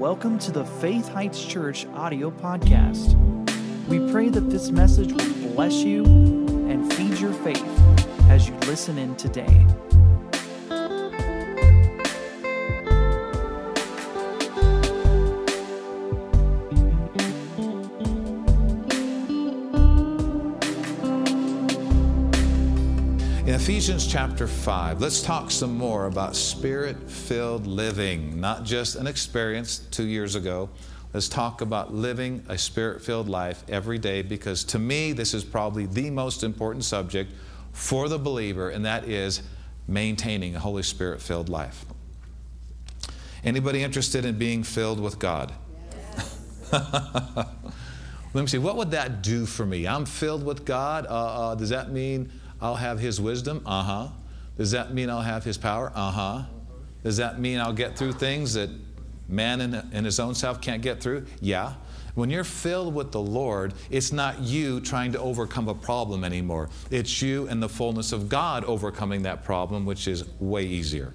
Welcome to the Faith Heights Church audio podcast. We pray that this message will bless you and feed your faith as you listen in today. Ephesians chapter 5, let's talk some more about spirit filled living, not just an experience two years ago. Let's talk about living a spirit filled life every day because to me, this is probably the most important subject for the believer, and that is maintaining a Holy Spirit filled life. Anybody interested in being filled with God? Let me see, what would that do for me? I'm filled with God. Uh, uh, does that mean I'll have His wisdom? Uh huh. Does that mean I'll have His power? Uh huh. Does that mean I'll get through things that man in, in his own self can't get through? Yeah. When you're filled with the Lord, it's not you trying to overcome a problem anymore. It's you and the fullness of God overcoming that problem, which is way easier.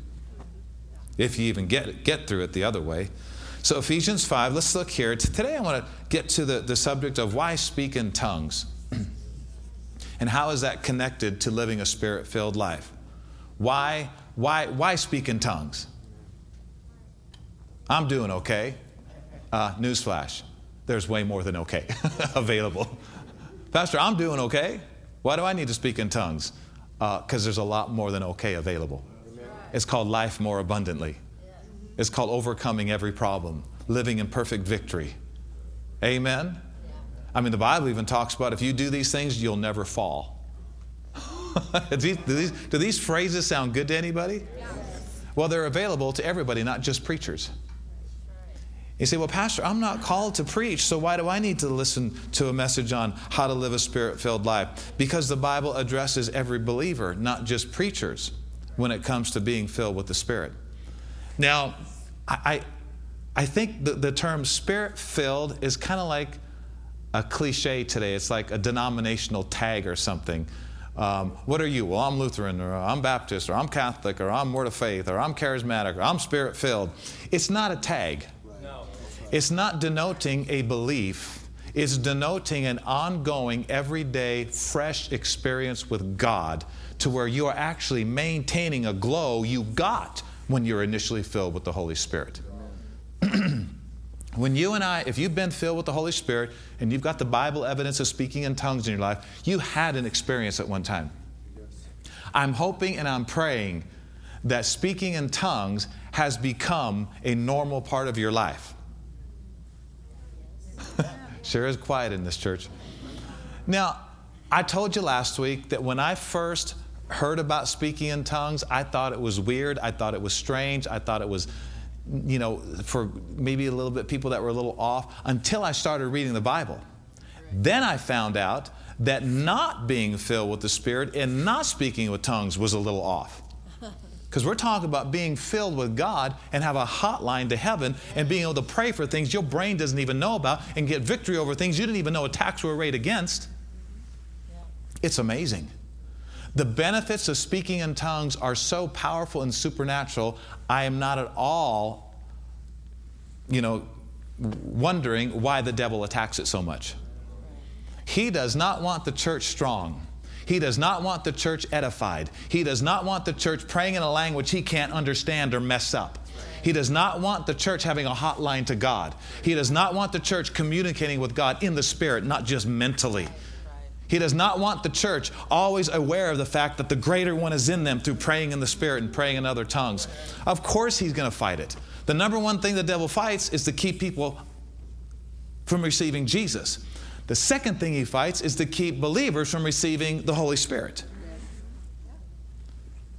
If you even get, get through it the other way. So, Ephesians 5, let's look here. Today, I want to get to the, the subject of why speak in tongues. And how is that connected to living a spirit filled life? Why, why, why speak in tongues? I'm doing okay. Uh, newsflash there's way more than okay available. Pastor, I'm doing okay. Why do I need to speak in tongues? Because uh, there's a lot more than okay available. It's called life more abundantly. It's called overcoming every problem, living in perfect victory. Amen? I mean, the Bible even talks about if you do these things, you'll never fall. do, these, do, these, do, these, phrases sound good to anybody? Yes. Well, they're available to everybody, not just preachers. You say, Well, Pastor, I'm not called to preach, so why do I need to listen to a message on how to live a spirit filled life? Because the Bible addresses every believer, not just preachers, when it comes to being filled with the Spirit. Now, I, I think the, the term spirit filled is kind of like a cliche today. It's like a denominational tag or something. Um, what are you? Well, I'm Lutheran, or I'm Baptist, or I'm Catholic, or I'm Word of Faith, or I'm charismatic, or I'm spirit filled. It's not a tag. No. It's not denoting a belief, it's denoting an ongoing, everyday, fresh experience with God to where you are actually maintaining a glow you got when you're initially filled with the Holy Spirit. when you and I, if you've been filled with the Holy Spirit and you've got the Bible evidence of speaking in tongues in your life, you had an experience at one time. I'm hoping and I'm praying that speaking in tongues has become a normal part of your life. sure is quiet in this church. Now, I told you last week that when I first heard about speaking in tongues, I thought it was weird. I thought it was strange. I thought it was, you know, for maybe a little bit people that were a little off until I started reading the Bible. Then I found out that not being filled with the Spirit and not speaking with tongues was a little off. Because we're talking about being filled with God and have a hotline to heaven and being able to pray for things your brain doesn't even know about and get victory over things you didn't even know attacks were arrayed against. It's amazing. The benefits of speaking in tongues are so powerful and supernatural. I am not at all, you know, wondering why the devil attacks it so much. He does not want the church strong. He does not want the church edified. He does not want the church praying in a language he can't understand or mess up. He does not want the church having a hotline to God. He does not want the church communicating with God in the spirit, not just mentally. He does not want the church always aware of the fact that the greater one is in them through praying in the spirit and praying in other tongues. Of course, he's going to fight it. The number one thing the devil fights is to keep people from receiving Jesus. The second thing he fights is to keep believers from receiving the Holy Spirit.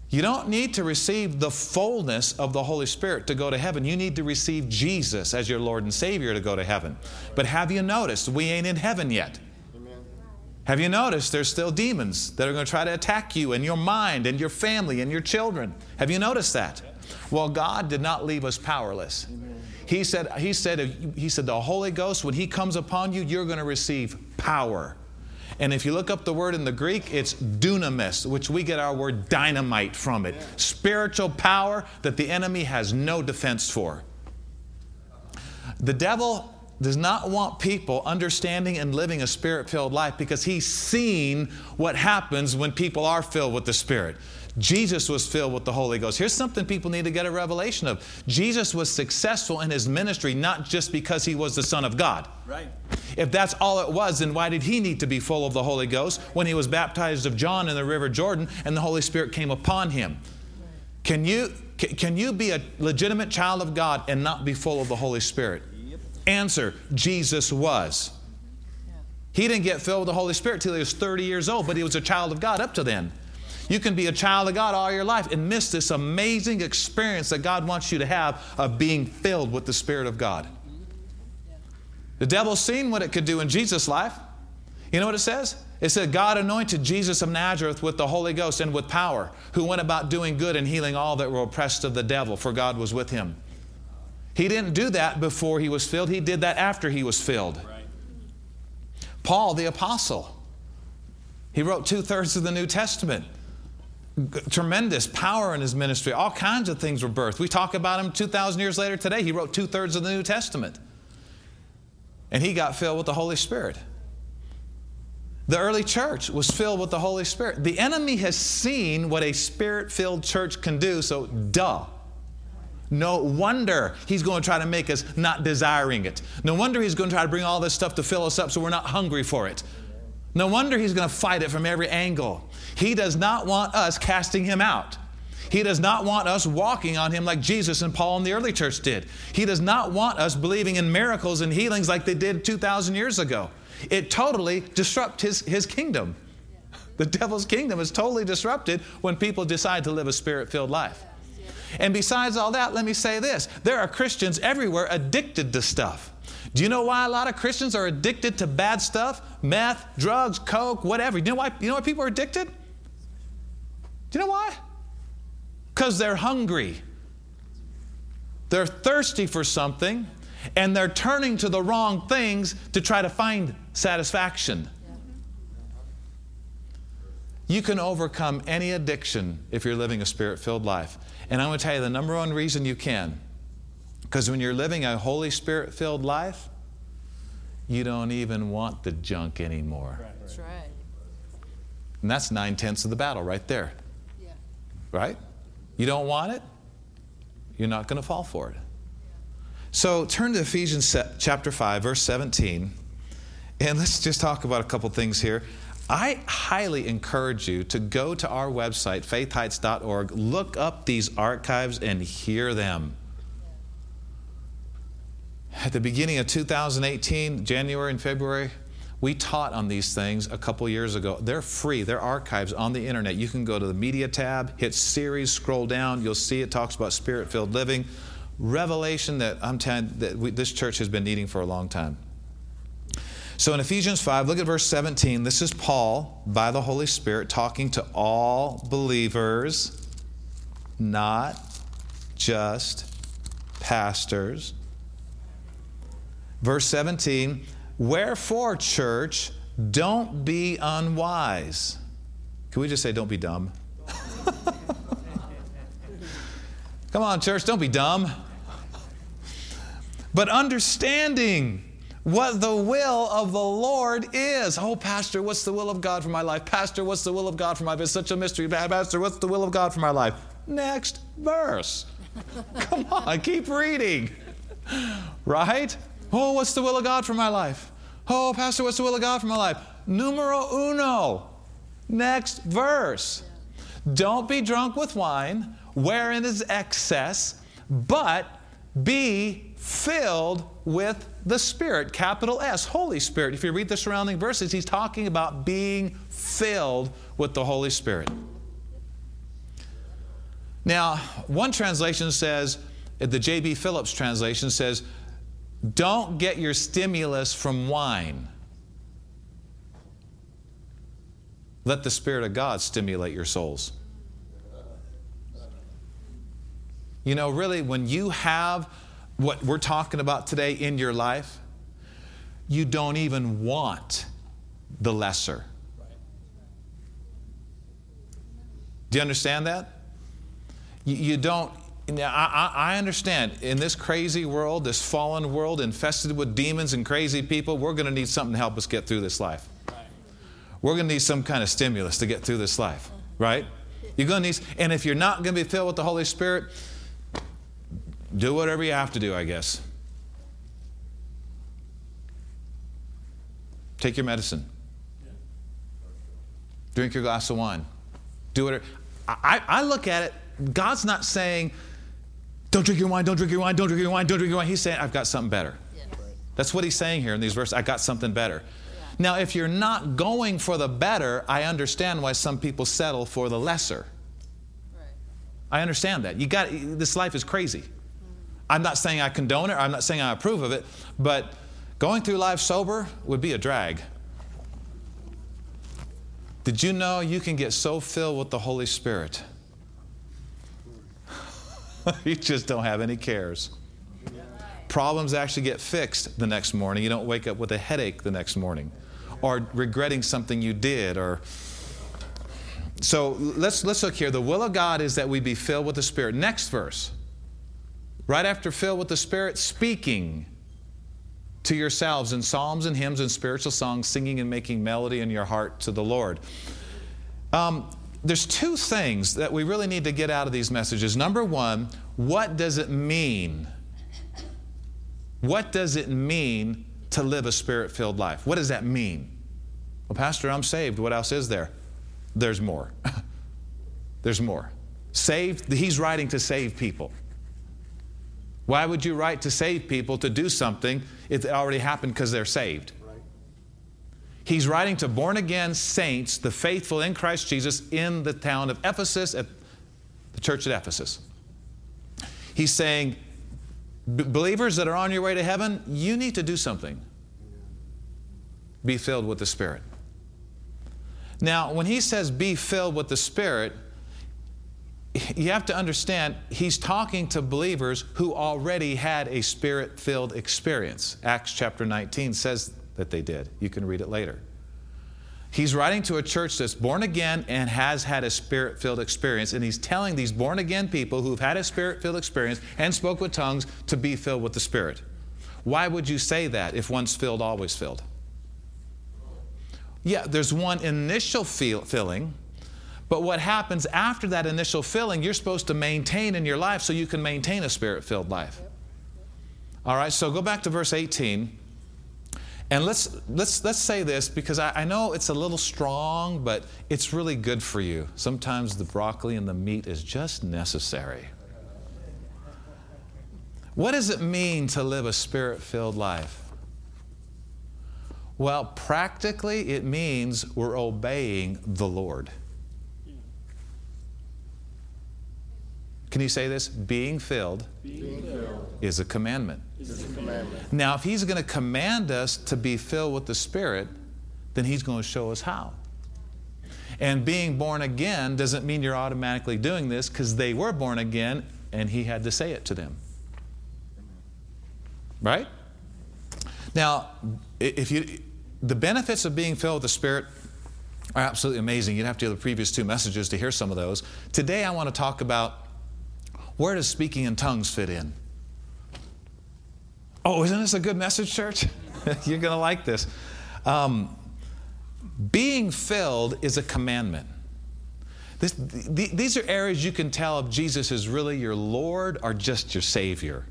You don't need to receive the fullness of the Holy Spirit to go to heaven. You need to receive Jesus as your Lord and Savior to go to heaven. But have you noticed we ain't in heaven yet? Have you noticed there's still demons that are going to try to attack you and your mind and your family and your children? Have you noticed that? Well, God did not leave us powerless. He said, he said, he said, the Holy Ghost, when He comes upon you, you're going to receive power. And if you look up the word in the Greek, it's dunamis, which we get our word dynamite from it. Spiritual power that the enemy has no defense for. The devil does not want people understanding and living a spirit filled life because he's seen what happens when people are filled with the Spirit. Jesus was filled with the Holy Ghost. Here's something people need to get a revelation of Jesus was successful in his ministry not just because he was the Son of God. Right. If that's all it was, then why did he need to be full of the Holy Ghost when he was baptized of John in the River Jordan and the Holy Spirit came upon him? Can you, can you be a legitimate child of God and not be full of the Holy Spirit? Answer Jesus was. He didn't get filled with the Holy Spirit till he was 30 years old, but he was a child of God up to then. You can be a child of God all your life and miss this amazing experience that God wants you to have of being filled with the Spirit of God. The devil's seen what it could do in Jesus' life. You know what it says? It said, God anointed Jesus of Nazareth with the Holy Ghost and with power, who went about doing good and healing all that were oppressed of the devil, for God was with him. He didn't do that before he was filled, he did that after he was filled. Right. Paul, the apostle, he wrote two thirds of the New Testament. Tremendous power in his ministry. All kinds of things were birthed. We talk about him 2,000 years later today. He wrote two thirds of the New Testament. And he got filled with the Holy Spirit. The early church was filled with the Holy Spirit. The enemy has seen what a spirit filled church can do, so duh. No wonder he's going to try to make us not desiring it. No wonder he's going to try to bring all this stuff to fill us up so we're not hungry for it. No wonder he's going to fight it from every angle. He does not want us casting him out. He does not want us walking on him like Jesus and Paul and the early church did. He does not want us believing in miracles and healings like they did 2,000 years ago. It totally disrupts his, his kingdom. The devil's kingdom is totally disrupted when people decide to live a spirit filled life. And besides all that, let me say this there are Christians everywhere addicted to stuff. Do you know why a lot of Christians are addicted to bad stuff? Meth, drugs, coke, whatever. You know why, you know why people are addicted? Do you know why? Because they're hungry. They're thirsty for something, and they're turning to the wrong things to try to find satisfaction. You can overcome any addiction if you're living a spirit filled life. And I'm going to tell you the number one reason you can. Because when you're living a Holy Spirit filled life, you don't even want the junk anymore. That's right. And that's nine tenths of the battle right there, Yeah. right? You don't want it, you're not going to fall for it. So turn to Ephesians chapter 5, verse 17, and let's just talk about a couple things here. I highly encourage you to go to our website, faithheights.org, look up these archives and hear them. At the beginning of 2018, January and February, we taught on these things a couple years ago. They're free, they're archives on the internet. You can go to the media tab, hit series, scroll down, you'll see it talks about spirit filled living. Revelation that I'm telling that we, this church has been needing for a long time. So in Ephesians 5, look at verse 17. This is Paul, by the Holy Spirit, talking to all believers, not just pastors. Verse 17, wherefore, church, don't be unwise. Can we just say, don't be dumb? Come on, church, don't be dumb. But understanding what the will of the Lord is. Oh, Pastor, what's the will of God for my life? Pastor, what's the will of God for my life? It's such a mystery. Pastor, what's the will of God for my life? Next verse. Come on, keep reading. Right? Oh, what's the will of God for my life? Oh, Pastor, what's the will of God for my life? Numero uno. Next verse. Don't be drunk with wine, wherein is excess, but be filled with the Spirit, capital S, Holy Spirit. If you read the surrounding verses, he's talking about being filled with the Holy Spirit. Now, one translation says, the J.B. Phillips translation says, don't get your stimulus from wine. Let the Spirit of God stimulate your souls. You know, really, when you have what we're talking about today in your life, you don't even want the lesser. Do you understand that? You, you don't, Now, I, I understand in this crazy world, this fallen world infested with demons and crazy people, we're going to need something to help us get through this life. We're going to need some kind of stimulus to get through this life, right? You're going to need, and if you're not going to be filled with the Holy Spirit, do whatever you have to do, I guess. Take your medicine. Drink your glass of wine. Do it. I, I look at it, God's not saying, don't drink your wine, don't drink your wine, don't drink your wine, don't drink your wine. He's saying, I've got something better. That's what he's saying here in these verses. I got something better. Now, if you're not going for the better, I understand why some people settle for the lesser. I understand that. You got this life is crazy. I'm not saying I condone it, I'm not saying I approve of it, but going through life sober would be a drag. Did you know you can get so filled with the Holy Spirit? you just don't have any cares. Problems actually get fixed the next morning. You don't wake up with a headache the next morning or regretting something you did or so let's let's look here the will of god is that we be filled with the spirit next verse right after filled with the spirit speaking to yourselves in psalms and hymns and spiritual songs singing and making melody in your heart to the lord um, there's two things that we really need to get out of these messages number one what does it mean what does it mean to live a spirit filled life. What does that mean? Well, Pastor, I'm saved. What else is there? There's more. There's more. Saved, he's writing to save people. Why would you write to save people to do something if it already happened because they're saved? He's writing to born again saints, the faithful in Christ Jesus, in the town of Ephesus, at the church at Ephesus. He's saying, believers that are on your way to heaven, you need to do something. Be filled with the Spirit. Now, when he says be filled with the Spirit, you have to understand he's talking to believers who already had a spirit filled experience. Acts chapter 19 says that they did. You can read it later. He's writing to a church that's born again and has had a spirit filled experience. And he's telling these born again people who've had a spirit filled experience and spoke with tongues to be filled with the Spirit. Why would you say that if once filled, always filled? Yeah, there's one initial feel, filling, but what happens after that initial filling, you're supposed to maintain in your life so you can maintain a spirit filled life. All right, so go back to verse 18. And let's, let's, let's say this because I, I, know it's a little strong, but it's really good for you. Sometimes the broccoli and the meat is just necessary. What does it mean to live a spirit filled life? Well, practically, it means we're obeying the Lord. Can you say this? Being filled, Being filled. Is, a commandment. is a commandment. Now, if He's going to command us to be filled with the Spirit, then He's going to show us how. And being born again doesn't mean you're automatically doing this because they were born again and He had to say it to them. Right? Now, if you, the benefits of being filled with the Spirit are absolutely amazing. You'd have to hear the previous two messages to hear some of those. Today, I want to talk about where does speaking in tongues fit in? Oh, isn't this a good message, church? You're going to like this. Um, being filled is a commandment. This, th- these are areas you can tell if Jesus is really your Lord or just your Savior.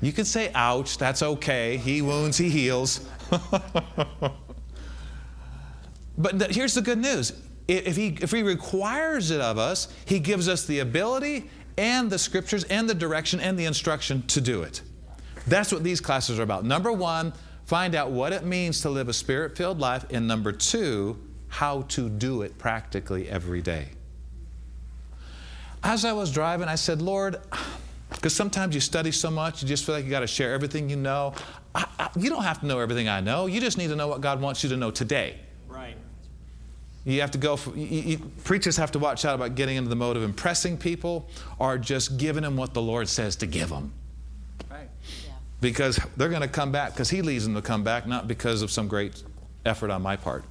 You can say, ouch, that's okay. He wounds, he heals. but th- here's the good news if he, if he requires it of us, he gives us the ability and the scriptures and the direction and the instruction to do it. That's what these classes are about. Number one, find out what it means to live a spirit filled life. And number two, how to do it practically every day. As I was driving, I said, Lord, because sometimes you study so much, you just feel like you got to share everything you know. I, I, you don't have to know everything I know. You just need to know what God wants you to know today. You have to go, for, you, you, preachers have to watch out about getting into the mode of impressing people or just giving them what the Lord says to give them. Right. Yeah. Because they're going to come back because He leads them to come back, not because of some great effort on my part.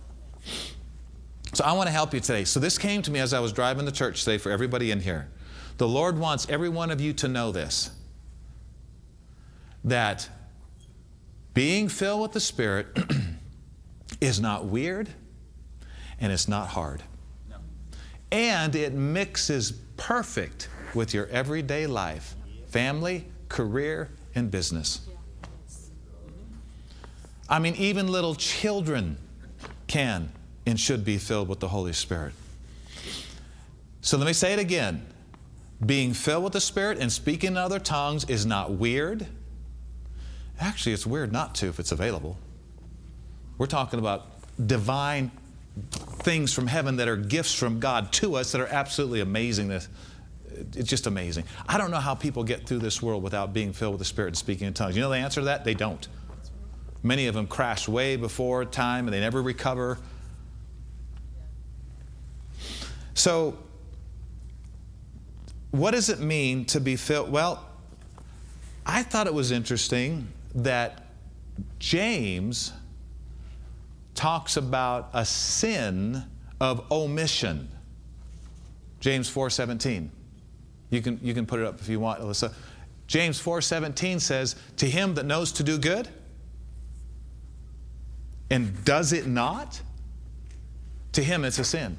So I want to help you today. So this came to me as I was driving to church today for everybody in here. The Lord wants every one of you to know this that being filled with the Spirit is not weird and it's not hard. No. And it mixes perfect with your everyday life, family, career, and business. I mean, even little children can and should be filled with the Holy Spirit. So let me say it again. Being filled with the Spirit and speaking in other tongues is not weird. Actually, it's weird not to if it's available. We're talking about divine things from heaven that are gifts from God to us that are absolutely amazing. It's just amazing. I don't know how people get through this world without being filled with the Spirit and speaking in tongues. You know the answer to that? They don't. Many of them crash way before time and they never recover. So, what does it mean to be filled? Well, I thought it was interesting that James talks about a sin of omission. James 4:17. You can, you can put it up if you want, Alyssa. James 4:17 says, "To him that knows to do good and does it not, to him it's a sin."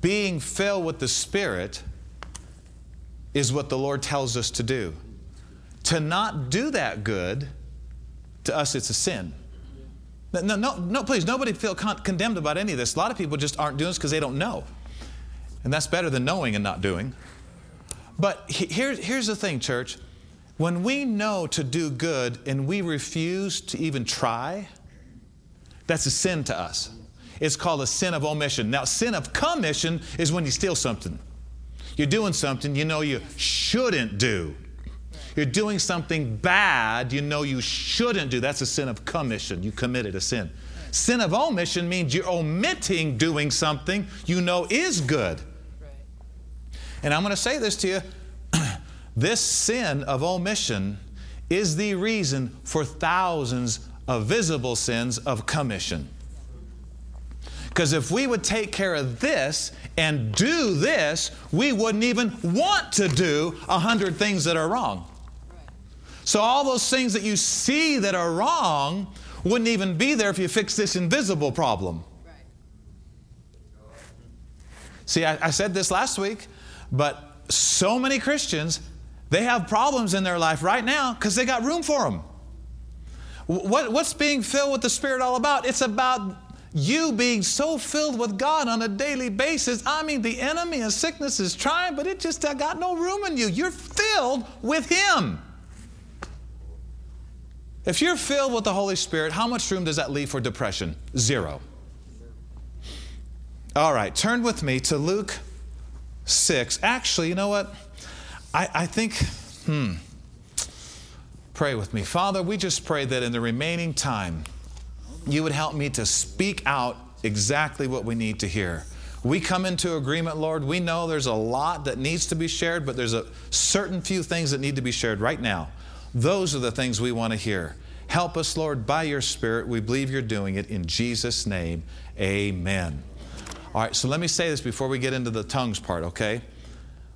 Being filled with the Spirit is what the Lord tells us to do. To not do that good, to us it's a sin. No, no, no, please, nobody feel con- condemned about any of this. A lot of people just aren't doing this because they don't know. And that's better than knowing and not doing. But he, here, here's the thing, church. When we know to do good and we refuse to even try, that's a sin to us. It's called a sin of omission. Now, sin of commission is when you steal something. You're doing something you know you shouldn't do. You're doing something bad you know you shouldn't do. That's a sin of commission. You committed a sin. Sin of omission means you're omitting doing something you know is good. And I'm going to say this to you this sin of omission is the reason for thousands of visible sins of commission. Because if we would take care of this and do this, we wouldn't even want to do a hundred things that are wrong. So, all those things that you see that are wrong wouldn't even be there if you fix this invisible problem. Right. See, I, I said this last week, but so many Christians, they have problems in their life right now because they got room for them. What, what's being filled with the Spirit all about? It's about you being so filled with God on a daily basis. I mean, the enemy and sickness is trying, but it just uh, got no room in you. You're filled with Him. If you're filled with the Holy Spirit, how much room does that leave for depression? Zero. All right, turn with me to Luke 6. Actually, you know what? I, I think, hmm, pray with me. Father, we just pray that in the remaining time, you would help me to speak out exactly what we need to hear. We come into agreement, Lord. We know there's a lot that needs to be shared, but there's a certain few things that need to be shared right now. Those are the things we want to hear. Help us, Lord, by your Spirit. We believe you're doing it. In Jesus' name, amen. All right, so let me say this before we get into the tongues part, okay?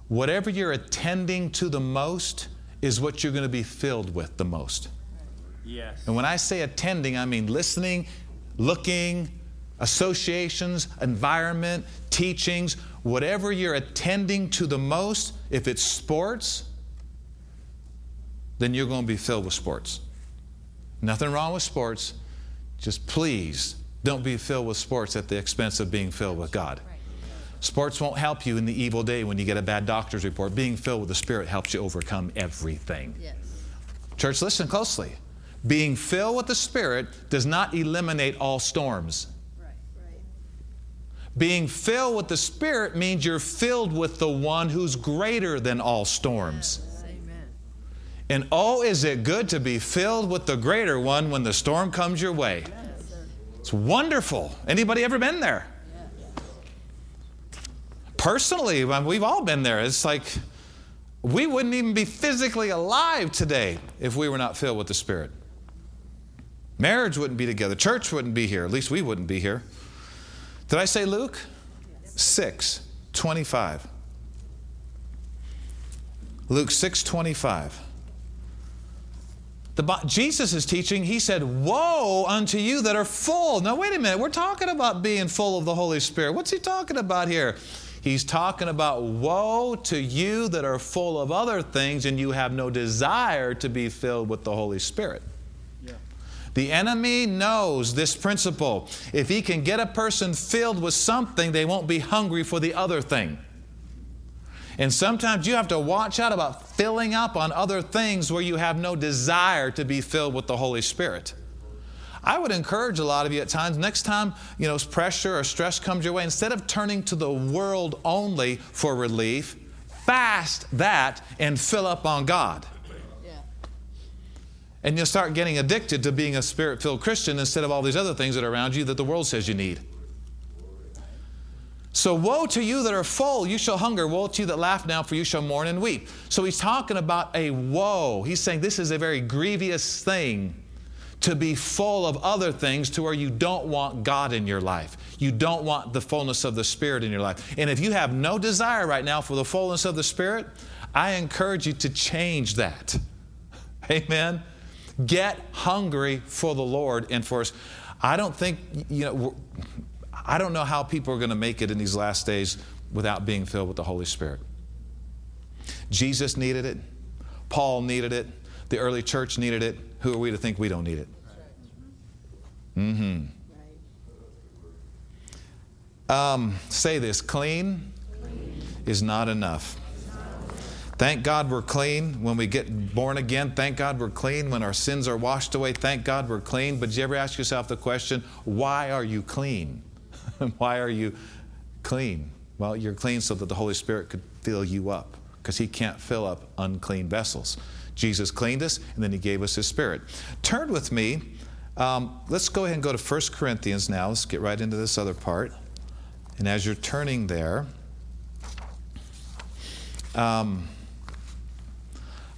Whatever you're attending to the most is what you're going to be filled with the most. Yes. And when I say attending, I mean listening, looking, associations, environment, teachings, whatever you're attending to the most, if it's sports, then you're going to be filled with sports. Nothing wrong with sports. Just please don't be filled with sports at the expense of being filled with God. Sports won't help you in the evil day when you get a bad doctor's report. Being filled with the Spirit helps you overcome everything. Yes. Church, listen closely. Being filled with the Spirit does not eliminate all storms. Right, right. Being filled with the Spirit means you're filled with the one who's greater than all storms. And oh, is it good to be filled with the greater one when the storm comes your way. It's wonderful. Anybody ever been there? Personally, we've all been there. It's like we wouldn't even be physically alive today if we were not filled with the Spirit. Marriage wouldn't be together. Church wouldn't be here. At least we wouldn't be here. Did I say Luke? 6 25. Luke 6 25. The, Jesus is teaching, he said, Woe unto you that are full. Now, wait a minute, we're talking about being full of the Holy Spirit. What's he talking about here? He's talking about woe to you that are full of other things and you have no desire to be filled with the Holy Spirit. Yeah. The enemy knows this principle. If he can get a person filled with something, they won't be hungry for the other thing. And sometimes you have to watch out about filling up on other things where you have no desire to be filled with the Holy Spirit. I would encourage a lot of you at times, next time, you know, pressure or stress comes your way, instead of turning to the world only for relief, fast that and fill up on God. And you'll start getting addicted to being a spirit filled Christian instead of all these other things that are around you that the world says you need. So, woe to you that are full, you shall hunger. Woe to you that laugh now, for you shall mourn and weep. So, he's talking about a woe. He's saying this is a very grievous thing to be full of other things to where you don't want God in your life. You don't want the fullness of the Spirit in your life. And if you have no desire right now for the fullness of the Spirit, I encourage you to change that. Amen. Get hungry for the Lord and for us. I don't think, you know, I don't know how people are going to make it in these last days without being filled with the Holy Spirit. Jesus needed it. Paul needed it. The early church needed it. Who are we to think we don't need it? Mm-hmm. Um, say this clean, clean is not enough. Thank God we're clean when we get born again. Thank God we're clean when our sins are washed away. Thank God we're clean. But did you ever ask yourself the question, why are you clean? why are you clean? Well, you're clean so that the Holy Spirit could fill you up because He can't fill up unclean vessels. Jesus cleaned us, and then He gave us His Spirit. Turn with me. Um, let's go ahead and go to 1 Corinthians now. Let's get right into this other part. And as you're turning there, um,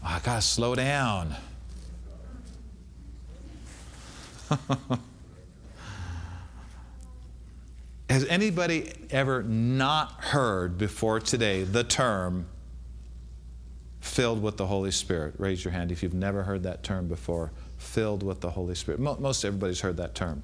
I got to slow down. Has anybody ever not heard before today the term filled with the Holy Spirit. Raise your hand if you've never heard that term before. Filled with the Holy Spirit. Most everybody's heard that term.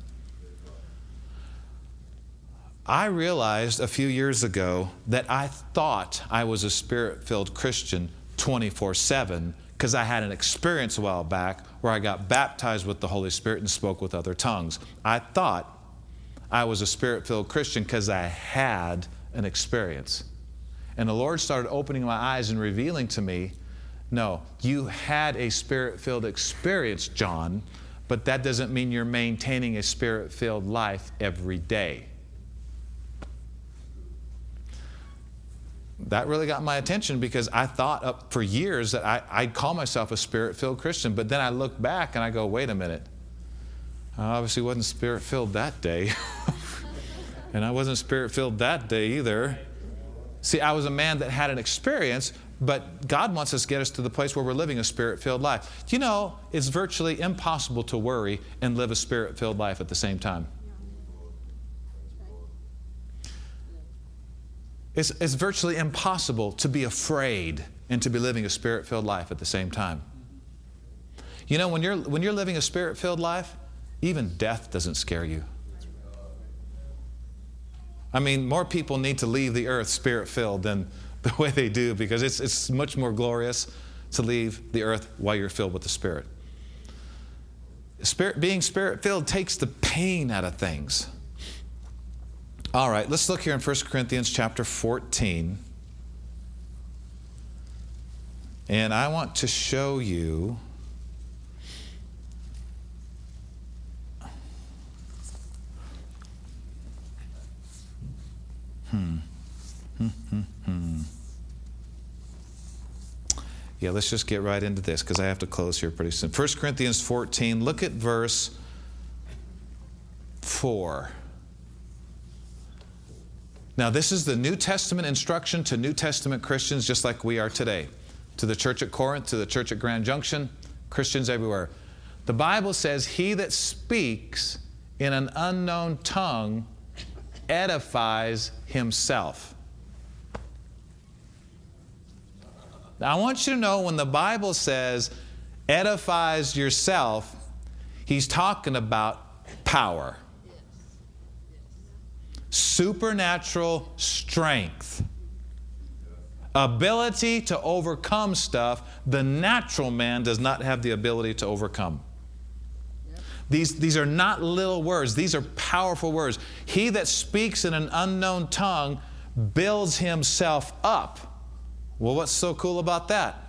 I realized a few years ago that I thought I was a spirit filled Christian 24 7 because I had an experience a while back where I got baptized with the Holy Spirit and spoke with other tongues. I thought I was a spirit filled Christian because I had an experience. And the Lord started opening my eyes and revealing to me no, you had a spirit filled experience, John, but that doesn't mean you're maintaining a spirit filled life every day. That really got my attention because I thought up for years that I, I'd call myself a spirit filled Christian, but then I look back and I go, wait a minute. I obviously wasn't spirit filled that day. and I wasn't spirit filled that day either. See, I was a man that had an experience, but God wants us to get us to the place where we're living a spirit filled life. You know it's virtually impossible to worry and live a spirit filled life at the same time? It's, it's virtually impossible to be afraid and to be living a spirit filled life at the same time. You know, when you're, when you're living a spirit filled life, even death doesn't scare you. I mean, more people need to leave the earth spirit filled than the way they do because it's, it's much more glorious to leave the earth while you're filled with the Spirit. Spirit being spirit filled takes the pain out of things. All right, let's look here in 1 Corinthians chapter 14. And I want to show you Hmm. Hmm, hmm, hmm. Yeah, let's just get right into this because I have to close here pretty soon. 1 Corinthians 14, look at verse 4. Now, this is the New Testament instruction to New Testament Christians, just like we are today. To the church at Corinth, to the church at Grand Junction, Christians everywhere. The Bible says, He that speaks in an unknown tongue edifies himself. Now, I want you to know when the Bible says edifies yourself, he's talking about power, supernatural strength, ability to overcome stuff the natural man does not have the ability to overcome. These, these are not little words, these are powerful words. He that speaks in an unknown tongue builds himself up. Well, what's so cool about that?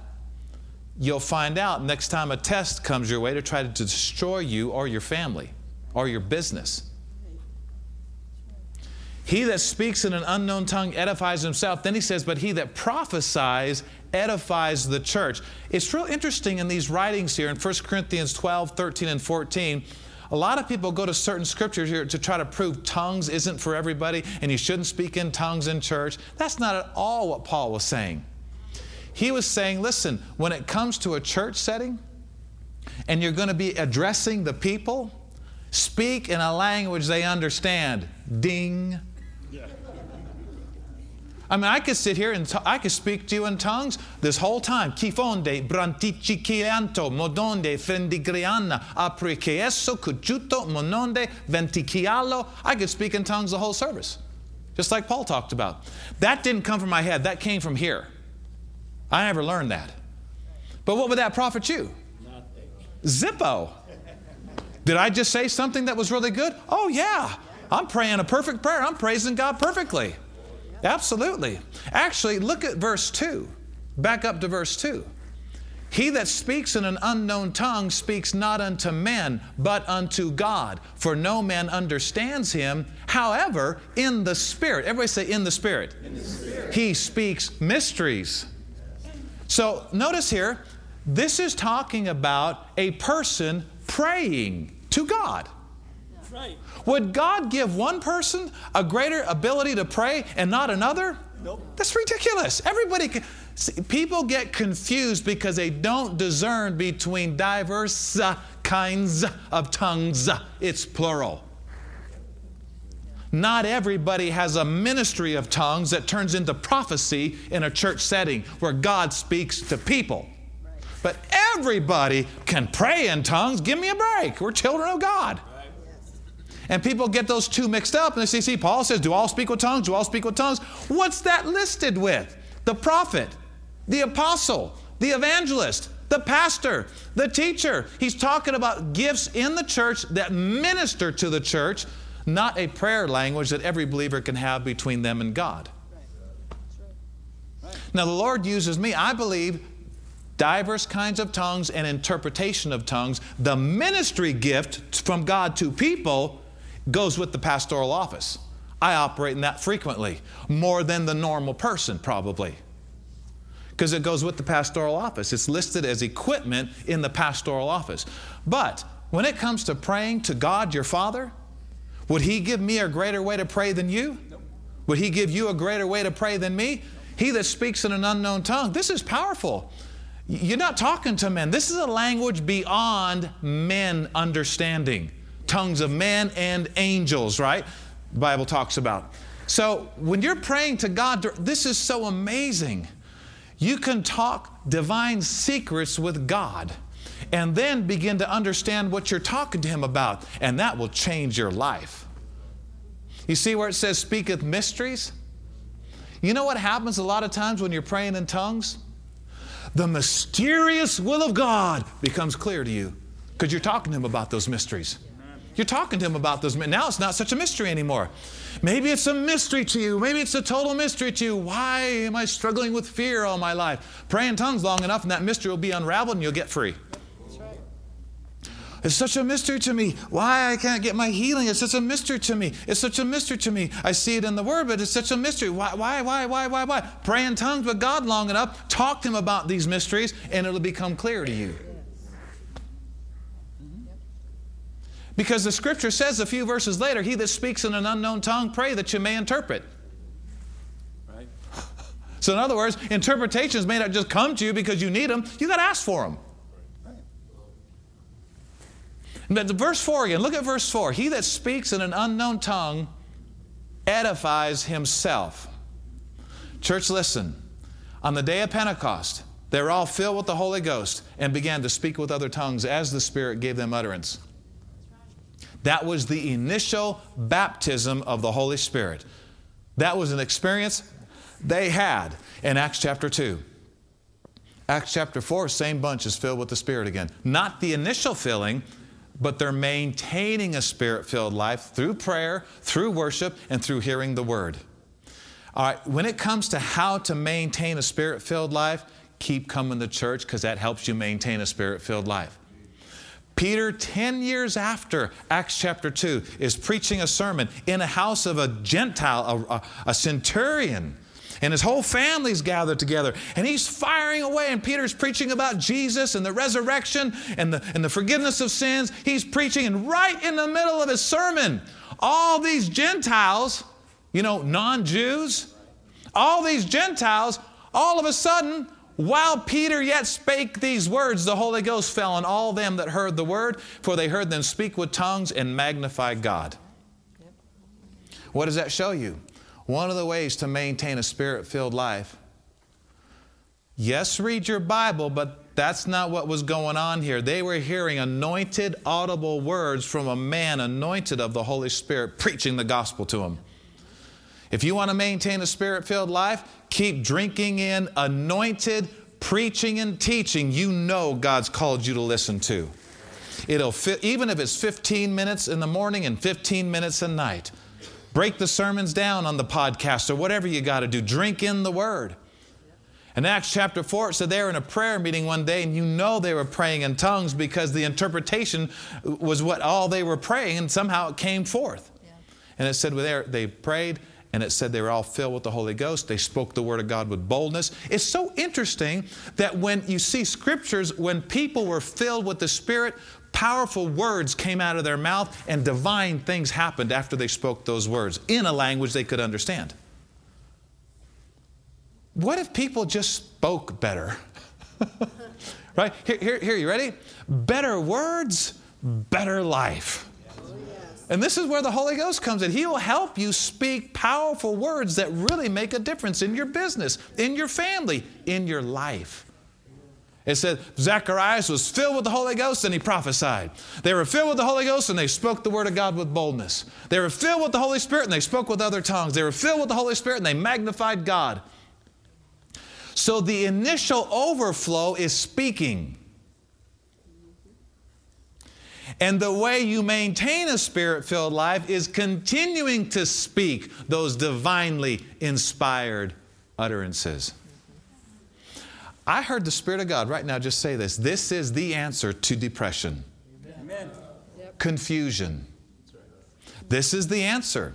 You'll find out next time a test comes your way to try to destroy you or your family or your business. He that speaks in an unknown tongue edifies himself. Then he says, But he that prophesies edifies the church. It's real interesting in these writings here in 1 Corinthians 12, 13, and 14. A lot of people go to certain scriptures here to try to prove tongues isn't for everybody and you shouldn't speak in tongues in church. That's not at all what Paul was saying. He was saying, listen, when it comes to a church setting and you're going to be addressing the people, speak in a language they understand. Ding. I mean, I could sit here and t- I could speak to you in tongues this whole time. Kifonde, brantici chianto, modonde, fendigriana, apri esso, cuciuto, mononde, ventichialo. I could speak in tongues the whole service, just like Paul talked about. That didn't come from my head, that came from here. I never learned that. But what would that profit you? Nothing. Zippo. Did I just say something that was really good? Oh, yeah. I'm praying a perfect prayer. I'm praising God perfectly. Absolutely. Actually, look at verse 2. Back up to verse 2. He that speaks in an unknown tongue speaks not unto men, but unto God, for no man understands him. However, in the Spirit, everybody say, in the Spirit, in the Spirit. he speaks mysteries. So notice here, this is talking about a person praying to God. Right. Would God give one person a greater ability to pray and not another? Nope. That's ridiculous. Everybody can, see, people get confused because they don't discern between diverse uh, kinds of tongues. It's plural. Not everybody has a ministry of tongues that turns into prophecy in a church setting where God speaks to people. But everybody can pray in tongues. Give me a break. We're children of God. And people get those two mixed up and they say, see, Paul says, do all speak with tongues? Do all speak with tongues? What's that listed with? The prophet, the apostle, the evangelist, the pastor, the teacher. He's talking about gifts in the church that minister to the church not a prayer language that every believer can have between them and God. Now, the Lord uses me, I believe, diverse kinds of tongues and interpretation of tongues. The ministry gift from God to people goes with the pastoral office. I operate in that frequently, more than the normal person, probably. Because it goes with the pastoral office. It's listed as equipment in the pastoral office. But when it comes to praying to God your Father, would He give me a greater way to pray than you? Would He give you a greater way to pray than me? He that speaks in an unknown tongue, this is powerful. You're not talking to men. This is a language beyond men understanding. Tongues of men and angels, right? The Bible talks about. So when you're praying to God, this is so amazing. You can talk divine secrets with God and then begin to understand what you're talking to Him about, and that will change your life. You see where it says, speaketh mysteries? You know what happens a lot of times when you're praying in tongues? The mysterious will of God becomes clear to you because you're talking to Him about those mysteries. You're talking to Him about those. Now it's not such a mystery anymore. Maybe it's a mystery to you. Maybe it's a total mystery to you. Why am I struggling with fear all my life? Pray in tongues long enough, and that mystery will be unraveled and you'll get free. It's such a mystery to me. Why I can't get my healing? It's such a mystery to me. It's such a mystery to me. I see it in the Word, but it's such a mystery. Why, why, why, why, why, why? Pray in tongues with God long enough, talk to Him about these mysteries, and it'll become clear to you. Because the scripture says a few verses later, He that speaks in an unknown tongue, pray that you may interpret. Right. So, in other words, interpretations may not just come to you because you need them, you got to ask for them. But verse 4 again, look at verse 4. He that speaks in an unknown tongue edifies himself. Church, listen. On the day of Pentecost, They were all filled with the Holy Ghost and began to speak with other tongues as the Spirit gave them utterance. That was the initial baptism of the Holy Spirit. That was an experience they had in Acts chapter 2. Acts chapter 4, same bunch is filled with the Spirit again. Not the initial filling, but they're maintaining a spirit filled life through prayer, through worship, and through hearing the word. All right, when it comes to how to maintain a spirit filled life, keep coming to church because that helps you maintain a spirit filled life. Peter, 10 years after Acts chapter 2, is preaching a sermon in a house of a Gentile, a, a, centurion. And his whole family's gathered together. And he's firing away. And peter's preaching about jesus and the resurrection and the, and the forgiveness of sins. He's preaching. And right in the middle of his sermon all these gentiles you know non-jews all these gentiles all of a sudden while Peter yet spake these words, the Holy Ghost fell on all them that heard the word, for they heard them speak with tongues and magnify God. What does that show you? One of the ways to maintain a spirit filled life. Yes, read your Bible, but that's not what was going on here. They were hearing anointed, audible words from a man anointed of the Holy Spirit preaching the gospel to them. If you want to maintain a spirit filled life, keep drinking in anointed preaching and teaching you know God's called you to listen to. It'll fit, even if it's 15 minutes in the morning and 15 minutes at night. Break the sermons down on the podcast or whatever you got to do. Drink in the word. In Acts chapter 4, it said they were in a prayer meeting one day, and you know they were praying in tongues because the interpretation was what all they were praying, and somehow it came forth. Yeah. And it said well, they prayed, and it said they were all filled with the Holy Ghost. They spoke the Word of God with boldness. It's so interesting that when you see scriptures, when people were filled with the Spirit, powerful words came out of their mouth and divine things happened after they spoke those words in a language they could understand. What if people just spoke better? right? Here, here, here, you ready? Better words, better life. And this is where the Holy Ghost comes in. He will help you speak powerful words that really make a difference in your business, in your family, in your life. It said Zacharias was filled with the Holy Ghost and he prophesied. They were filled with the Holy Ghost and they spoke the word of God with boldness. They were filled with the Holy Spirit and they spoke with other tongues. They were filled with the Holy Spirit and they magnified God. So the initial overflow is speaking. And the way you maintain a spirit filled life is continuing to speak those divinely inspired utterances. I heard the Spirit of God right now just say this this is the answer to depression, Amen. confusion. This is the answer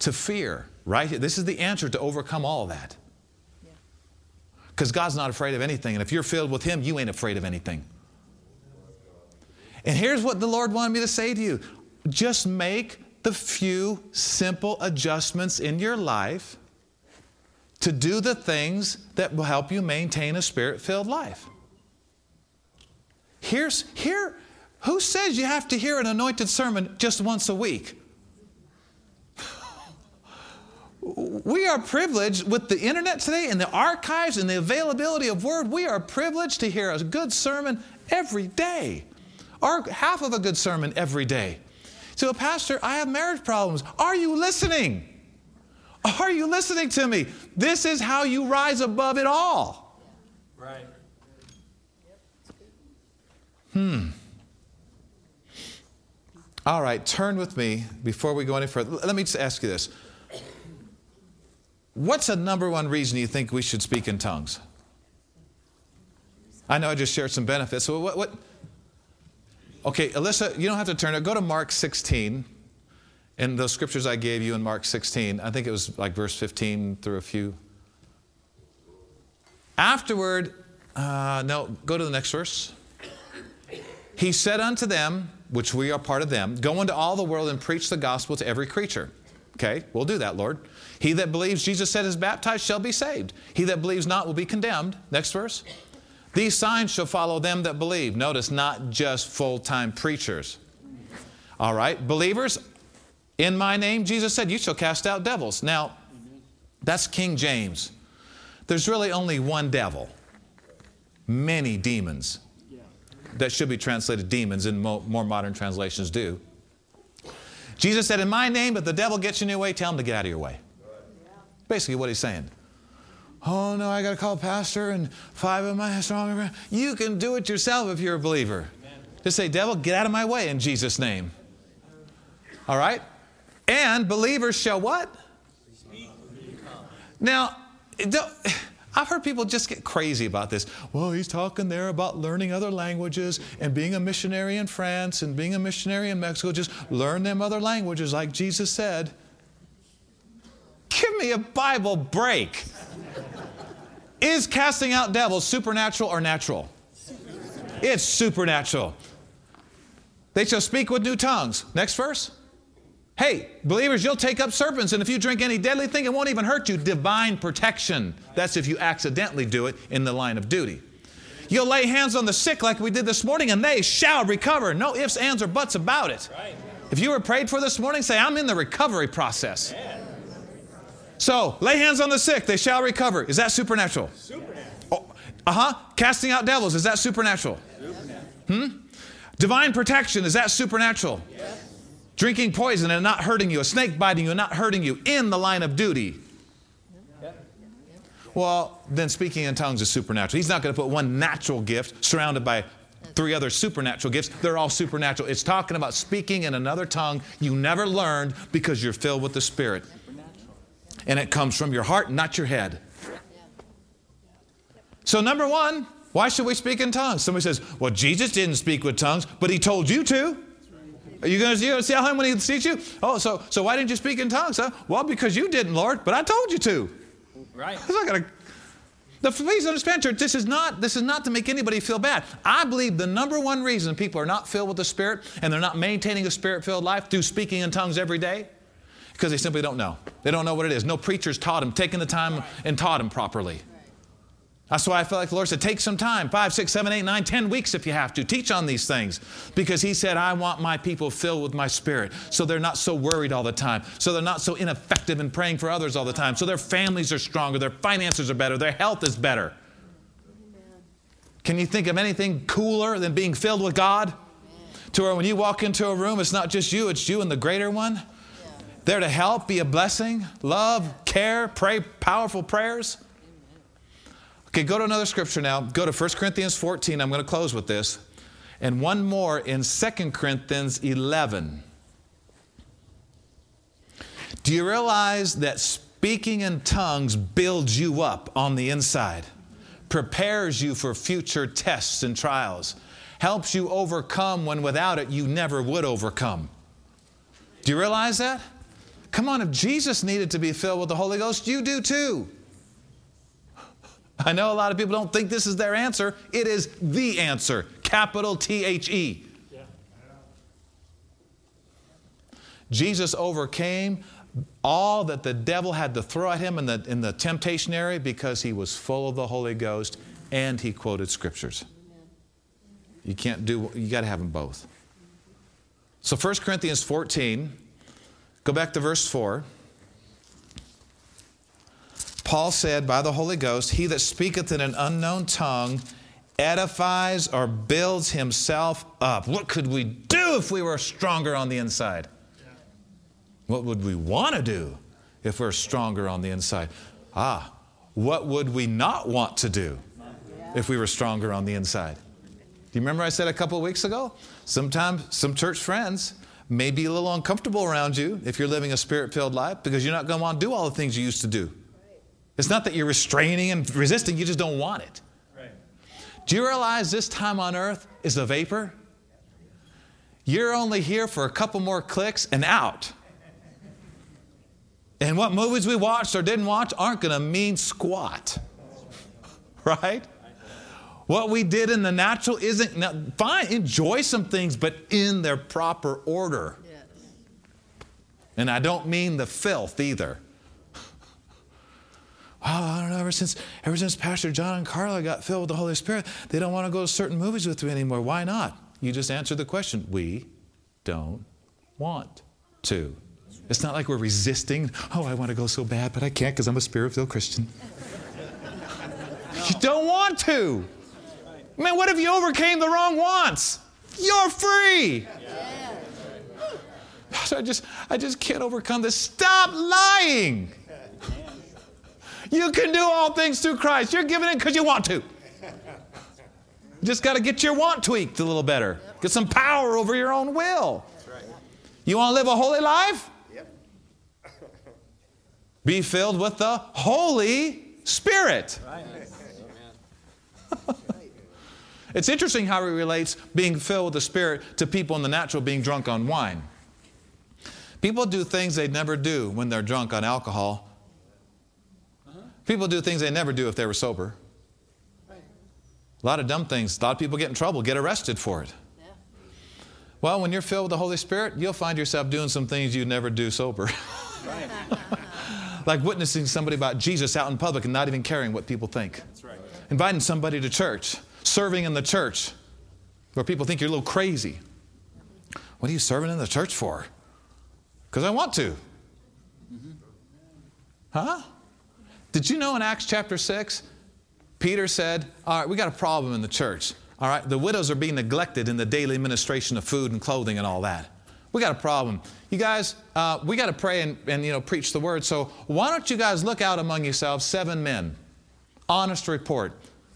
to fear, right? This is the answer to overcome all that. Because God's not afraid of anything. And if you're filled with Him, you ain't afraid of anything. And here's what the Lord wanted me to say to you just make the few simple adjustments in your life to do the things that will help you maintain a spirit filled life. Here's, here, who says you have to hear an anointed sermon just once a week? we are privileged with the internet today and the archives and the availability of word. We are privileged to hear a good sermon every day, or half of a good sermon every day. So, Pastor, I have marriage problems. Are you listening? Are you listening to me? This is how you rise above it all. Right. Hmm. All right, turn with me before we go any further. Let me just ask you this. What's the number one reason you think we should speak in tongues? I know I just shared some benefits. So what, what? Okay, Alyssa, you don't have to turn it. Go to Mark 16 in those scriptures I gave you in Mark 16, I think it was like verse 15 through a few. Afterward, uh, no, go to the next verse. He said unto them, which we are part of them, go into all the world and preach the gospel to every creature. Okay, we'll do that, Lord. He that believes Jesus said is baptized shall be saved. He that believes not will be condemned. Next verse. These signs shall follow them that believe. Notice, not just full time preachers. All right, believers, in my name, Jesus said, You shall cast out devils. Now, that's King James. There's really only one devil. many demons. That should be translated demons, and mo- more modern translations do. Jesus said, In my name, if the devil gets in your way, tell him to get out of your way. Basically, what he's saying. Oh no, I got to call pastor and five of my strong. You can do it yourself if you're a believer. Just say, devil, get out of my way in Jesus' name. All right? And believers shall what? Now, I've heard people just get crazy about this. Well, he's talking there about learning other languages and being a missionary in France and being a missionary in Mexico. Just learn them other languages like Jesus said. Give me a Bible break. Is casting out devils supernatural or natural? It's supernatural. They shall speak with new tongues. Next verse. Hey, believers, you'll take up serpents, and if you drink any deadly thing, it won't even hurt you. Divine protection. That's if you accidentally do it in the line of duty. You'll lay hands on the sick like we did this morning, and they shall recover. No ifs, ands, or buts about it. If you were prayed for this morning, say, I'm in the recovery process. So, lay hands on the sick, they shall recover. Is that supernatural? Supernatural. Oh, uh huh. Casting out devils, is that supernatural? Supernatural. Hmm? Divine protection, is that supernatural? Yes. Drinking poison and not hurting you, a snake biting you and not hurting you in the line of duty. Well, then speaking in tongues is supernatural. He's not going to put one natural gift surrounded by three other supernatural gifts. They're all supernatural. It's talking about speaking in another tongue you never learned because you're filled with the Spirit. And it comes from your heart, not your head. So, number one, why should we speak in tongues? Somebody says, Well, Jesus didn't speak with tongues, but he told you to. Are you going to see how when he sees you? Oh, so so why didn't you speak in tongues? Huh? Well, because you didn't, Lord, but I told you to. Right. It's not gonna, the, please understand, church, this is not this is not to make anybody feel bad. I believe the number one reason people are not filled with the Spirit and they're not maintaining a Spirit-filled life through speaking in tongues every day, because they simply don't know. They don't know what it is. No preachers taught them, taking the time and taught them properly. That's why I felt like the Lord said, take some time five, six, seven, eight, nine, ten weeks if you have to. Teach on these things. Because He said, I want my people filled with my spirit so they're not so worried all the time, so they're not so ineffective in praying for others all the time, so their families are stronger, their finances are better, their health is better. Can you think of anything cooler than being filled with God? To where when you walk into a room, it's not just you, it's you and the greater one. There to help, be a blessing, love, care, pray powerful prayers. Okay, go to another scripture now. Go to 1 Corinthians 14. I'm going to close with this. And one more in 2 Corinthians 11. Do you realize that speaking in tongues builds you up on the inside, prepares you for future tests and trials, helps you overcome when without it you never would overcome? Do you realize that? Come on, if Jesus needed to be filled with the Holy Ghost, you do too. I know a lot of people don't think this is their answer. It is the answer, capital T H E. Jesus overcame all that the devil had to throw at him in the, in the temptation area because he was full of the Holy Ghost and he quoted scriptures. You can't do, you got to have them both. So 1 Corinthians 14, go back to verse 4. Paul said by the Holy Ghost, He that speaketh in an unknown tongue edifies or builds himself up. What could we do if we were stronger on the inside? What would we want to do if we're stronger on the inside? Ah, what would we not want to do if we were stronger on the inside? Do you remember I said a couple weeks ago? Sometimes some church friends may be a little uncomfortable around you if you're living a spirit filled life because you're not going to want to do all the things you used to do. It's not that you're restraining and resisting, you just don't want it. Right. Do you realize this time on earth is a vapor? You're only here for a couple more clicks and out. And what movies we watched or didn't watch aren't going to mean squat. Right? What we did in the natural isn't now, fine, enjoy some things, but in their proper order. Yes. And I don't mean the filth either. Oh, I don't know, ever since, ever since Pastor John and Carla got filled with the Holy Spirit, they don't want to go to certain movies with me anymore. Why not? You just answered the question. We don't want to. It's not like we're resisting. Oh, I want to go so bad, but I can't because I'm a spirit filled Christian. you don't want to. Man, what if you overcame the wrong wants? You're free. I just, I just can't overcome this. Stop lying. You can do all things through Christ. You're giving it because you want to. Just got to get your want tweaked a little better. Get some power over your own will. You want to live a holy life? Be filled with the Holy Spirit. It's interesting how he relates being filled with the Spirit to people in the natural being drunk on wine. People do things they'd never do when they're drunk on alcohol. People do things they never do if they were sober. A lot of dumb things. A lot of people get in trouble, get arrested for it. Well, when you're filled with the Holy Spirit, you'll find yourself doing some things you'd never do sober. like witnessing somebody about Jesus out in public and not even caring what people think. Right. Inviting somebody to church, serving in the church where people think you're a little crazy. What are you serving in the church for? Because I want to. Huh? Did you know in Acts chapter 6, Peter said, All right, we got a problem in the church. All right, the widows are being neglected in the daily administration of food and clothing and all that. We got a problem. You guys, uh, we got to pray and, and you know preach the word. So why don't you guys look out among yourselves seven men, honest report,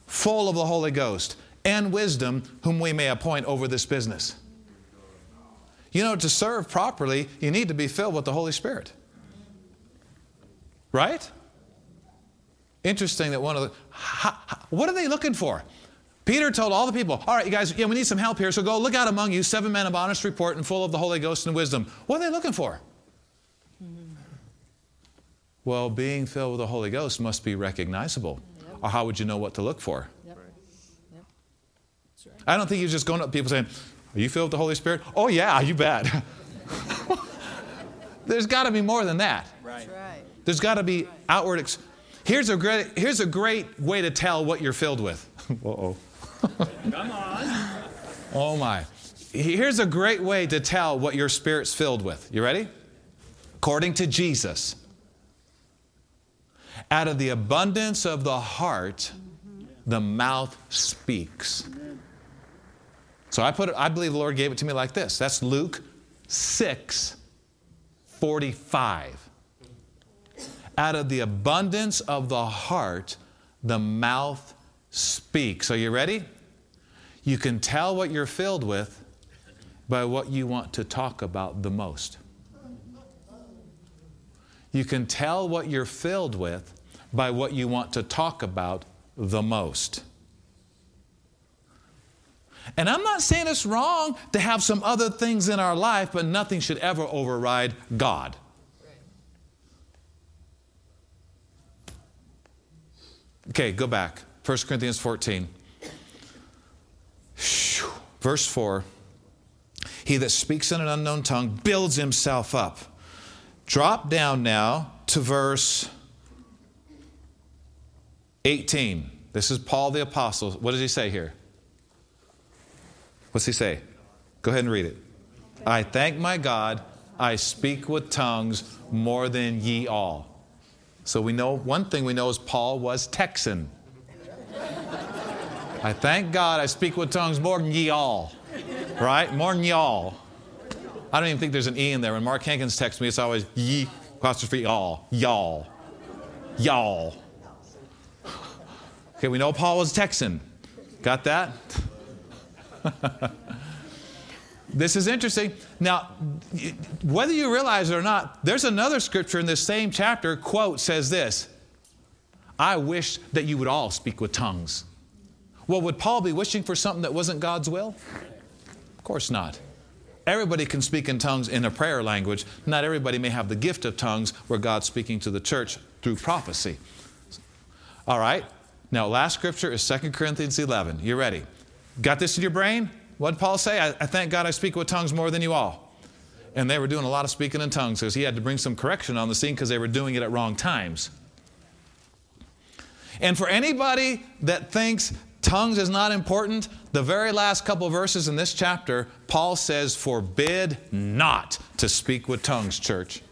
full of the Holy Ghost and wisdom, whom we may appoint over this business. You know, to serve properly, you need to be filled with the Holy Spirit. Right? Interesting that one of the, what are they looking for? Peter told all the people, All right, you guys, yeah, we need some help here, so go look out among you seven men of honest report and full of the Holy Ghost and wisdom. What are they looking for? Mm-hmm. Well, being filled with the Holy Ghost must be recognizable. Yep. Or how would you know what to look for? Yep. Yep. Right. I don't think you're just going up to people saying, Are you filled with the Holy Spirit? Oh, yeah, you bet. There's got to be more than that. Right. There's got to be outward. Ex- here's, a great, here's a great way to tell what you're filled with. Uh-oh. Come on. Oh my. Here's a great way to tell what your spirit's filled with. You ready? According to Jesus, out of the abundance of the heart, the mouth speaks. So I put it, I believe the Lord gave it to me like this. That's Luke 6 45. Out of the abundance of the heart, the mouth speaks. Are you ready? You can tell what you're filled with by what you want to talk about the most. You can tell what you're filled with by what you want to talk about the most. And I'm not saying it's wrong to have some other things in our life, but nothing should ever override God. Okay, go back. 1 Corinthians 14. Verse 4 He that speaks in an unknown tongue builds himself up. Drop down now to verse 18. This is Paul the Apostle. What does he say here? What's he say? Go ahead and read it. I thank my God, I speak with tongues more than ye all. So we know one thing we know is Paul was Texan. I thank God I speak with tongues more than ye all. Right? More than y'all. I don't even think there's an E in there. When Mark Hankins texts me, it's always ye apostrophe all. Y'all. Y'all. Okay, we know Paul was Texan. Got that? this is interesting. Now, whether you realize it or not, there's another scripture in this same chapter, quote, says this I wish that you would all speak with tongues. Well, would Paul be wishing for something that wasn't God's will? Of course not. Everybody can speak in tongues in a prayer language. Not everybody may have the gift of tongues where God's speaking to the church through prophecy. All right. Now, last scripture is 2 Corinthians 11. You ready? Got this in your brain? What did Paul say? I, I thank God I speak with tongues more than you all. And they were doing a lot of speaking in tongues because he had to bring some correction on the scene because they were doing it at wrong times. And for anybody that thinks tongues is not important, the very last couple verses in this chapter, Paul says, Forbid not to speak with tongues, church.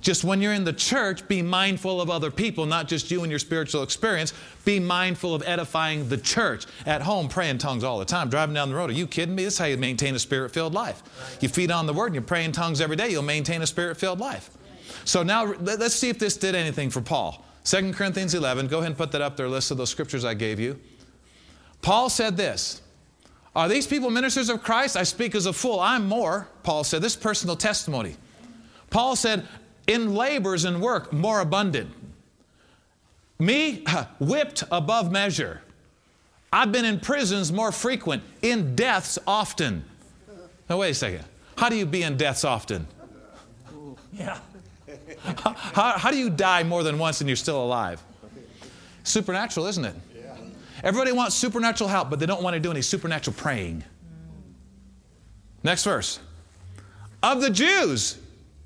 Just when you're in the church, be mindful of other people, not just you and your spiritual experience. Be mindful of edifying the church. At home, pray in tongues all the time. Driving down the road, are you kidding me? This is how you maintain a spirit filled life. You feed on the word and you pray in tongues every day, you'll maintain a spirit filled life. So now let's see if this did anything for Paul. 2 Corinthians 11, go ahead and put that up there, list of those scriptures I gave you. Paul said this Are these people ministers of Christ? I speak as a fool. I'm more, Paul said. This personal testimony. Paul said, In labors and work, more abundant. Me, whipped above measure. I've been in prisons more frequent, in deaths often. Now, wait a second. How do you be in deaths often? Yeah. How, how do you die more than once and you're still alive? Supernatural, isn't it? Everybody wants supernatural help, but they don't want to do any supernatural praying. Next verse. Of the Jews,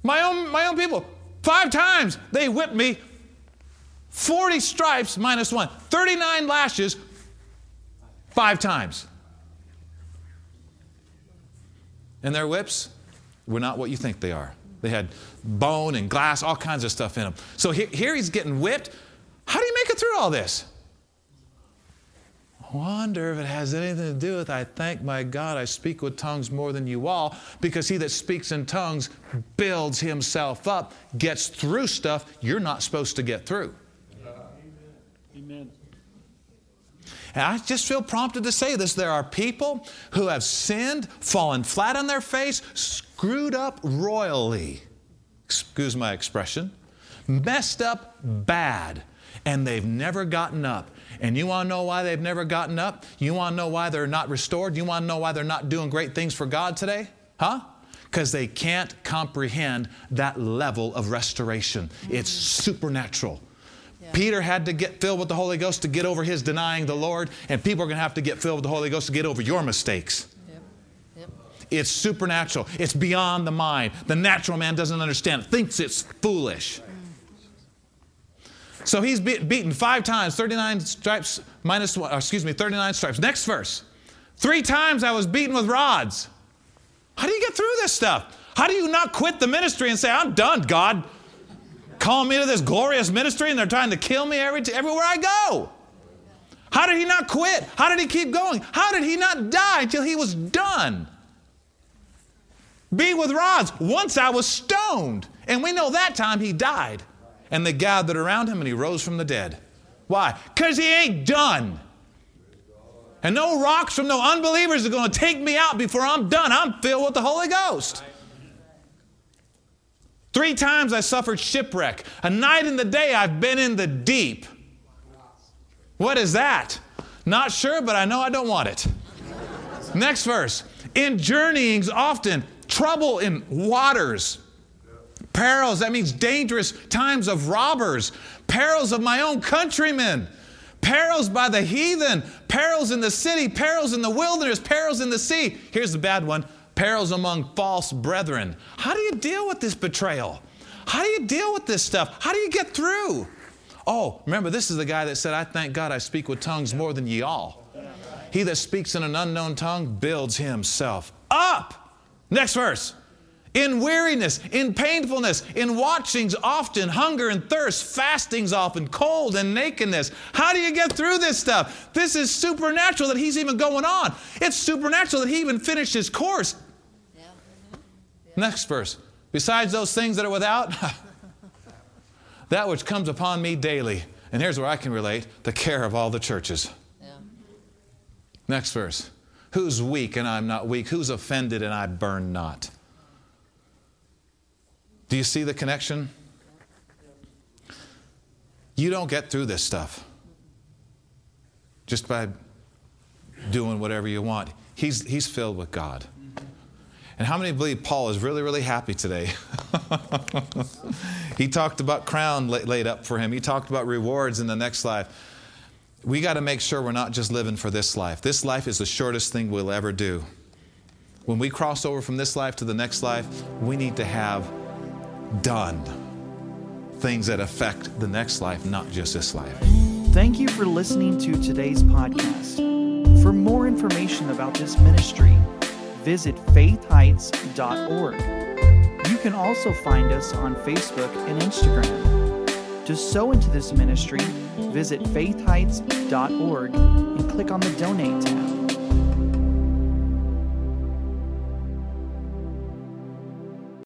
my own, my own people, five times they whipped me, 40 stripes minus one, 39 lashes, five times. And their whips were not what you think they are. They had bone and glass, all kinds of stuff in them. So here, here he's getting whipped. How do you make it through all this? Wonder if it has anything to do with I thank my God I speak with tongues more than you all, because he that speaks in tongues builds himself up, gets through stuff you're not supposed to get through. Amen. And I just feel prompted to say this. There are people who have sinned, fallen flat on their face, screwed up royally, excuse my expression, messed up bad, and they've never gotten up. And you want to know why they've never gotten up? You want to know why they're not restored? You want to know why they're not doing great things for God today? Huh? Because they can't comprehend that level of restoration. It's supernatural. Yeah. Peter had to get filled with the Holy Ghost to get over his denying the Lord, and people are going to have to get filled with the Holy Ghost to get over your mistakes. It's supernatural. It's beyond the mind. The natural man doesn't understand, thinks it's foolish. So he's be- beaten five times, 39 stripes minus one, uh, excuse me, 39 stripes. Next verse. Three times I was beaten with rods. How do you get through this stuff? How do you not quit the ministry and say, I'm done, God? Call me to this glorious ministry and they're trying to kill me every t- everywhere I go. How did he not quit? How did he keep going? How did he not die until he was done? Beat with rods. Once I was stoned. And we know that time he died and they gathered around him and he rose from the dead. Why? Because he ain't done. And no rocks from no unbelievers are going to take me out before I'm done. I'm filled with the Holy Ghost. Three times I suffered shipwreck. A night and the day I've been in the deep. What is that? Not sure, but I know I don't want it. Next verse. In journeyings, often trouble in waters Perils, that means dangerous times of robbers, perils of my own countrymen, perils by the heathen, perils in the city, perils in the wilderness, perils in the sea. Here's the bad one perils among false brethren. How do you deal with this betrayal? How do you deal with this stuff? How do you get through? Oh, remember, this is the guy that said, I thank God I speak with tongues more than ye all. He that speaks in an unknown tongue builds himself up. Next verse in weariness, in painfulness, in watchings often, hunger and thirst, fastings often, cold and nakedness. How do you get through this stuff? This is supernatural that he's even going on. It's supernatural that he even finished his course. Yeah. Yeah. Next verse. Besides those things that are without, that which comes upon me daily. And here's where I can relate the care of all the churches. Yeah. Next verse. Who's weak and I'm not weak? Who's offended and I burn not? Do you see the connection? You don't get through this stuff just by doing whatever you want. He's, he's filled with God. And how many believe Paul is really, really happy today? he talked about crown laid up for him. He talked about rewards in the next life. We got to make sure we're not just living for this life. This life is the shortest thing we'll ever do. When we cross over from this life to the next life, we need to have done things that affect the next life, not just this life. Thank you for listening to today's podcast. For more information about this ministry, visit faithheights.org. You can also find us on Facebook and Instagram. To sow into this ministry, visit faithheights.org and click on the Donate tab.